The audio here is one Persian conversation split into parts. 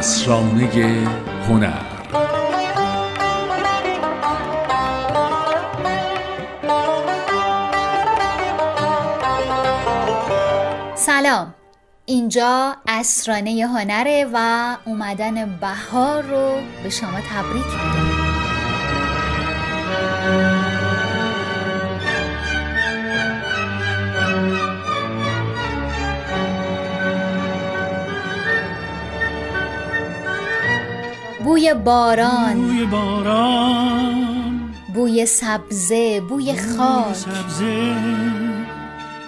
اسرانه هنر. سلام. اینجا اسرانه هنره و اومدن بهار رو به شما تبریک میگم. بوی باران. بوی باران. بوی سبزه بوی خاک. سبزه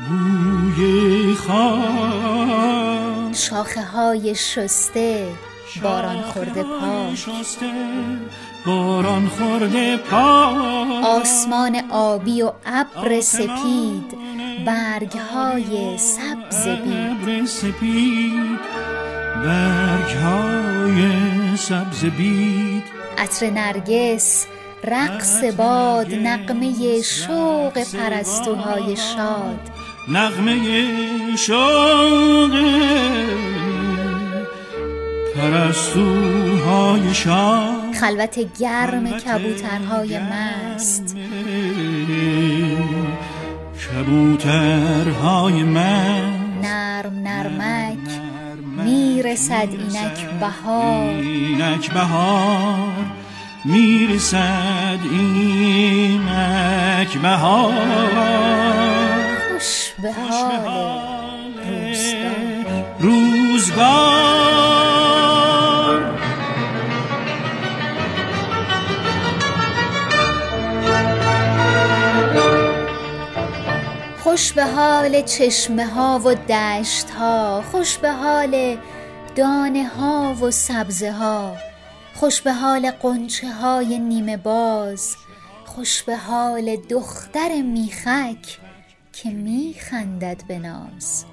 بوی خاک. شاخه های شسته باران خورده پاک. باران خورده پاک. آسمان آبی و ابر سپید برگ های سبز بید. برگ های سبز بید. عطر نرگس رقص باد نقمه شوق پرستوهای شاد. نغمه شوق پرستوهای شاد. خلوت گرم کبوترهای مست. کبوترهای من نرم نرمک. می‌رسد اینک بهار. اینک بهار می‌رسد اینک بهار. خوش به حال روزگار روزگار. خوش به حال چشمه ها و دشت ها خوش به حال دانه ها و سبزه ها. خوش به حال قنچه های نیمه باز. خوش به حال دختر میخک که میخندد به ناز.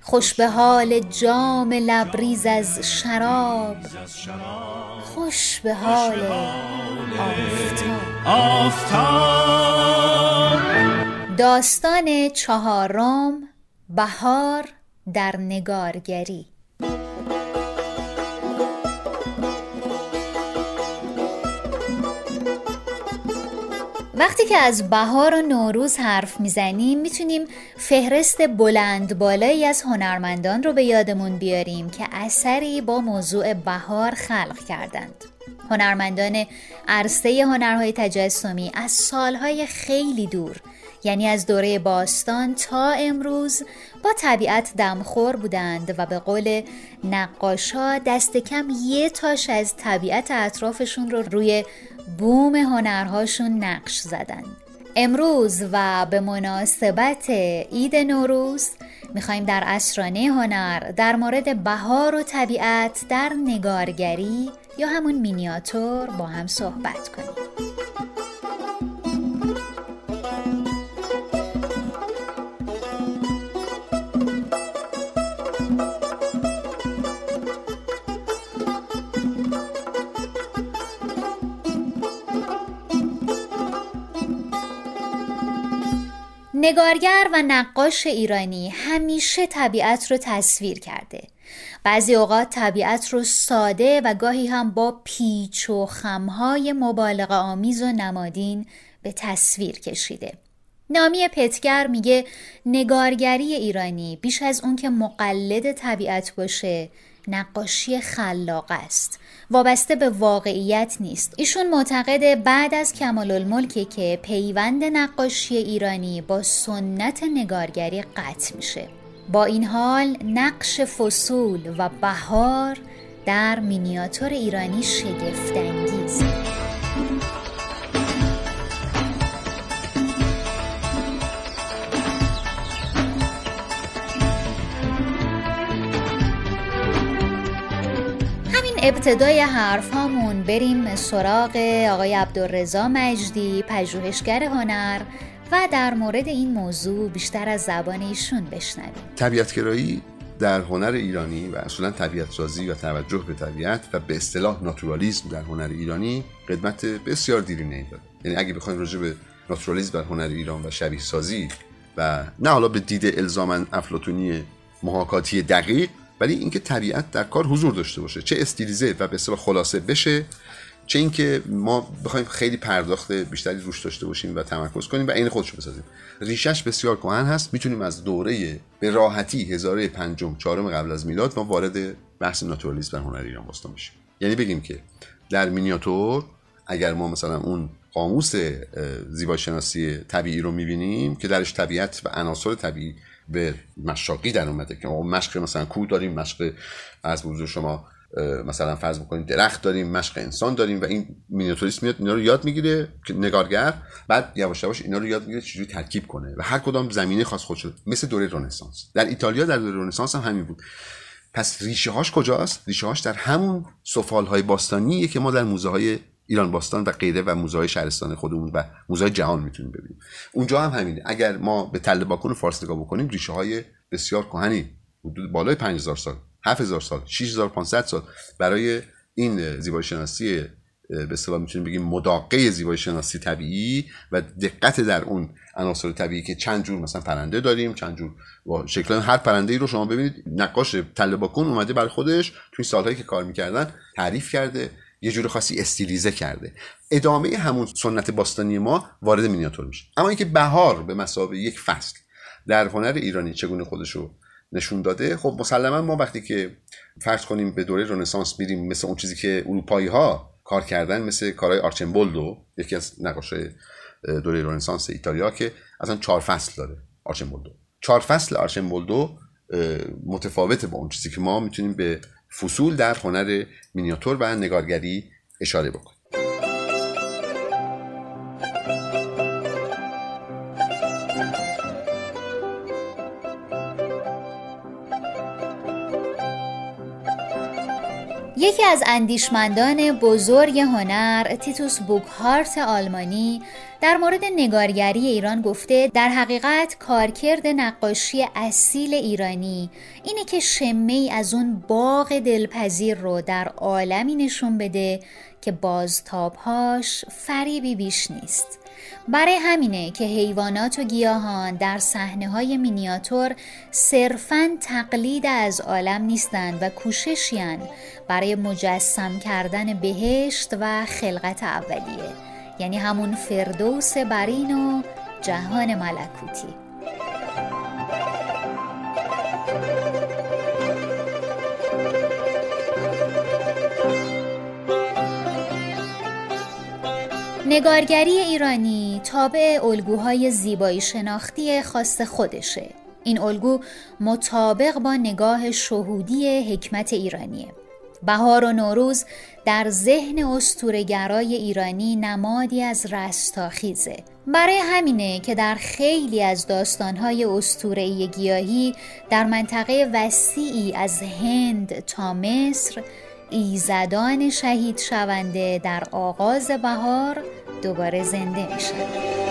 خوش به حال جام لبریز از شراب. خوش به حال آفتاب. داستان چهارم بهار در نگارگری. وقتی که از بهار و نوروز حرف می‌زنیم می‌تونیم فهرست بلند بالایی از هنرمندان رو به یادمون بیاریم که اثری با موضوع بهار خلق کردند. هنرمندان عرصه هنرهای تجسمی از سالهای خیلی دور یعنی از دوره باستان تا امروز با طبیعت دمخور بودند و به قول نقاشا دست کم یه تاش از طبیعت اطرافشون رو روی بوم هنرهاشون نقش زدن. امروز و به مناسبت عید نوروز می‌خوایم در اسرانه هنر در مورد بهار و طبیعت در نگارگری یا همون مینیاتور با هم صحبت کنیم. نگارگر و نقاش ایرانی همیشه طبیعت رو تصویر کرده. بعضی اوقات طبیعت رو ساده و گاهی هم با پیچ و خمهای مبالغه آمیز و نمادین به تصویر کشیده. نامی پتگر میگه نگارگری ایرانی بیش از اون که مقلد طبیعت باشه نقاشی خلاق است. وابسته به واقعیت نیست. ایشون معتقد بعد از کمال الملکه که پیوند نقاشی ایرانی با سنت نگارگری قطع میشه. با این حال نقش فصول و بهار در مینیاتور ایرانی شگفتانگیز. ابتدای حرف هامون بریم سراغ آقای عبدالرزا مجدی پژوهشگر هنر و در مورد این موضوع بیشتر از زبان ایشون بشنویم. طبیعتگرایی در هنر ایرانی و اصولا طبیعت سازی و توجه به طبیعت و به اصطلاح ناتورالیسم در هنر ایرانی قدمت بسیار دیرینه داره. یعنی اگه بخوایم راجع به ناتورالیسم در هنر ایران و شبیه سازی و نه حالا به دید الزاما افلاطونی محاکاتی دقیق ولی اینکه طبیعت در کار حضور داشته باشه چه استیلیزه و به اصطلاح خلاصه بشه چه اینکه ما بخوایم خیلی پرداخت بیشتری روش داشته باشیم و تمرکز کنیم و عین خودش بسازیم. ریشش بسیار کهن هست. می‌تونیم از دوره به راحتی هزاره پنجم چهارم قبل از میلاد ما وارد بحث ناتورالیسم در هنر ایران باستان بشیم. یعنی بگیم که در مینیاتور اگر ما مثلا اون قاموس زیبایی شناسی طبیعی رو می‌بینیم که درش طبیعت و عناصر طبیعی به مشاقی در اومده که ما مشق مثلا کوه داریم مشق از بزرگ شما مثلا فرض بکنیم درخت داریم مشق انسان داریم و این مینیاتوریست میاد اینا رو یاد می‌گیره که نگارگر بعد یواش یواش اینا رو یاد می‌گیره چجوری ترکیب کنه و هر کدام زمینه خاص خود مثل دوره رنسانس. در ایتالیا در دوره رنسانس هم همین بود. پس ریشه هاش کجاست؟ ریشه هاش در همون سفال های باستانیه که ما در موزه های ایران باستان و غیره و موزه شهرستان خودمون و موزه جهان می‌تونیم ببینیم. اونجا هم همینه. اگر ما به تله باکن فارس نگاه بکنیم ریشه های بسیار کهنی. حدود بالای 5000 سال 7000 سال 6500 سال. برای این زیبایی شناسی به اصطلاح می‌تونیم بگیم مداقه زیبایی شناسی طبیعی و دقت در اون عناصر طبیعی که چند جور مثلا پرنده داریم چند جور با شکل. هر پرنده ای رو شما ببینید نقاش تله باکن اومده برای خودش. توی سالهایی که کار می‌کردن تعریف کرده. یه جور خاصی استیلیزه کرده. ادامه همون سنت باستانی ما وارد مینیاتور میشه. اما اینکه بهار به مسابقه یک فصل در هنر ایرانی چگونه خودش رو نشون داده خب مسلما ما وقتی که فرض کنیم به دوره رنسانس میریم مثل اون چیزی که اروپایی ها کار کردن مثل کارهای آرچیمبولدو یکی از نقاشای دوره رنسانس ایتالیا که اصلا چهار فصل داره آرچیمبولدو. چهار فصل آرچیمبولدو متفاوته با اون چیزی که ما می‌تونیم به فصول در هنر مینیاتور و نگارگری اشاره بکنیم یکی از اندیشمندان بزرگ هنر تیتوس بوکهارت آلمانی در مورد نگارگری ایران گفته در حقیقت کارکرد نقاشی اصیل ایرانی اینه که شمه ای از اون باغ دلپذیر رو در عالمی نشون بده که بازتابهاش فریبی بیش نیست. برای همینه که حیوانات و گیاهان در صحنه های مینیاتور صرفا تقلید از عالم نیستند و کوششیان برای مجسم کردن بهشت و خلقت اولیه. یعنی همون فردوس برین و جهان ملکوتی. نگارگری ایرانی تابع الگوهای زیبایی شناختی خاص خودشه. این الگو مطابق با نگاه شهودی حکمت ایرانیه. بهار و نوروز در ذهن استورگرای ایرانی نمادی از رستاخیزه. برای همینه که در خیلی از داستانهای استورهی گیاهی در منطقه وسیعی از هند تا مصر ایزدان شهید شونده در آغاز بهار دوباره زنده میشن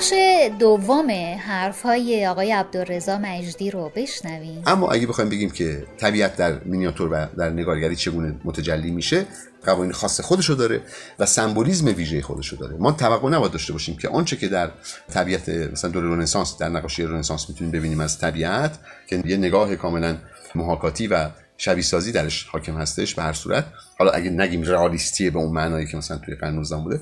بخش دوم حرف های آقای عبدالرزا مجدی رو بشنویم. اما اگه بخوایم بگیم که طبیعت در مینیاتور و در نگارگری چگونه متجلی میشه قوانین خاص خودشو داره و سمبولیزم ویژه خودشو داره. ما توقع نباید داشته باشیم که آنچه که در طبیعت مثلا دوره رنسانس در نقاشی رنسانس می‌تونیم ببینیم از طبیعت که یه نگاه کاملا محاکاتی و شبیه سازی درش حاکم هستش به هر صورت. حالا اگه نگیم رئالیستیه به اون معنایی که مثلا توی قرن 19 بوده.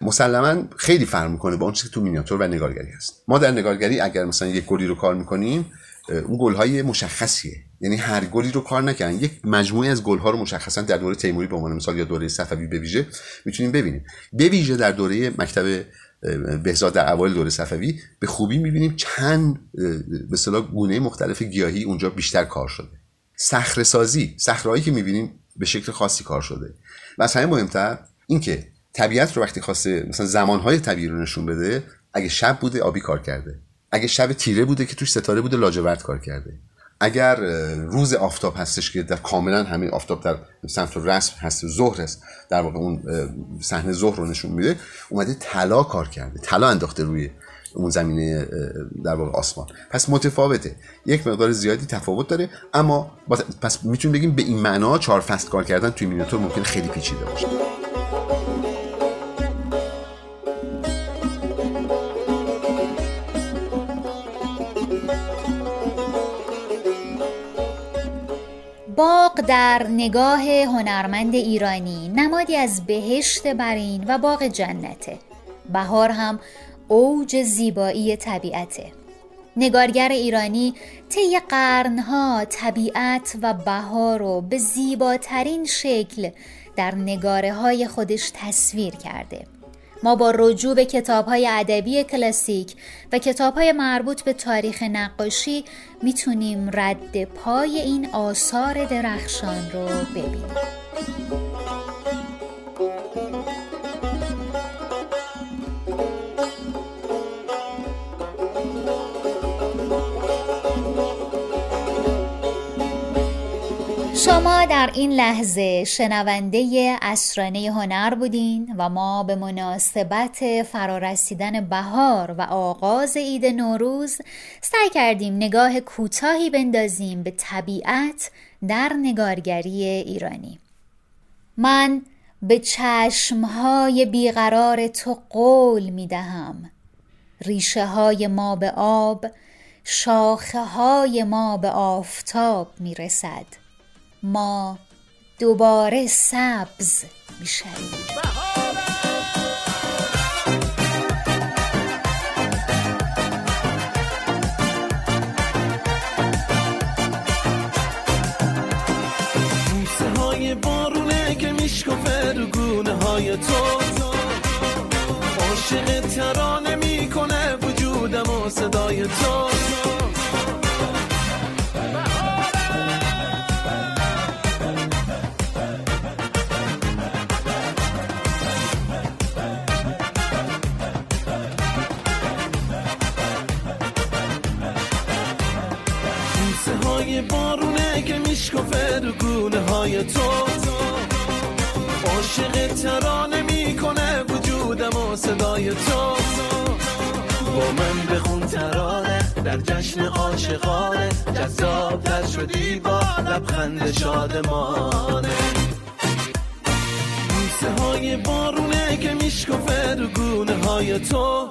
مسلما خیلی فرق می‌کنه با اون چیزی که تو مینیاتور و نگارگری هست. ما در نگارگری اگر مثلا یک گلی رو کار می‌کنیم اون گل‌های مشخصیه. یعنی هر گلی رو کار نکنن یک مجموعه از گل‌ها رو مشخصا در دوره تیموری به عنوان مثال یا دوره صفوی به ویژه می‌تونیم ببینیم. به ویژه در دوره مکتب بهزاد در اوایل دوره صفوی به خوبی می‌بینیم چند به اصطلاح گونه مختلف گیاهی اونجا بیشتر کار شده. صخره سازی صخره‌ای که می‌بینیم به شکل خاصی کار شده. و از همه مهمتر اینکه طبیعت رو وقتی خواسته مثلا زمانهای طبیعی رو نشون بده اگه شب بوده آبی کار کرده. اگه شب تیره بوده که توش ستاره بوده لاجورد کار کرده. اگر روز آفتاب هستش که در کاملا همین آفتاب در سمت رسم هست ظهر هست در واقع اون صحنه ظهر رو نشون میده اومده طلا کار کرده. طلا انداخته روی اون زمینه در واقع آسمان. پس متفاوته. یک مقدار زیادی تفاوت داره اما پس می‌تونیم بگیم به این معنا چهار فصل کار کردن توی مینیاتور ممکن خیلی پیچیده باشه. باغ در نگاه هنرمند ایرانی نمادی از بهشت برین و باغ جنته. بهار هم اوج زیبایی طبیعته. نگارگر ایرانی طی قرنها طبیعت و بهار رو به زیباترین شکل در نگاره های خودش تصویر کرده. ما با رجوع به کتاب های ادبی کلاسیک و کتاب های مربوط به تاریخ نقاشی می‌تونیم رد پای این آثار درخشان رو ببینیم. در این لحظه شنونده اسرانه هنر بودین و ما به مناسبت فرارسیدن بهار و آغاز عید نوروز سعی کردیم نگاه کوتاهی بندازیم به طبیعت در نگارگری ایرانی. من به چشمهای بیقرار تو قول می دهم. ریشه های ما به آب شاخه های ما به آفتاب می رسد. ما دوباره سبز می‌شویم. بارونه که تو. عاشق ترانه می‌کنه عاشق ترانه می‌کنه وجودم و صدای تو. با من بخون ترانه در جشن عاشقانه جذابتر شدی با لبخند شادمانه. بوسه های بارونه که میشکفه رو گونه های تو.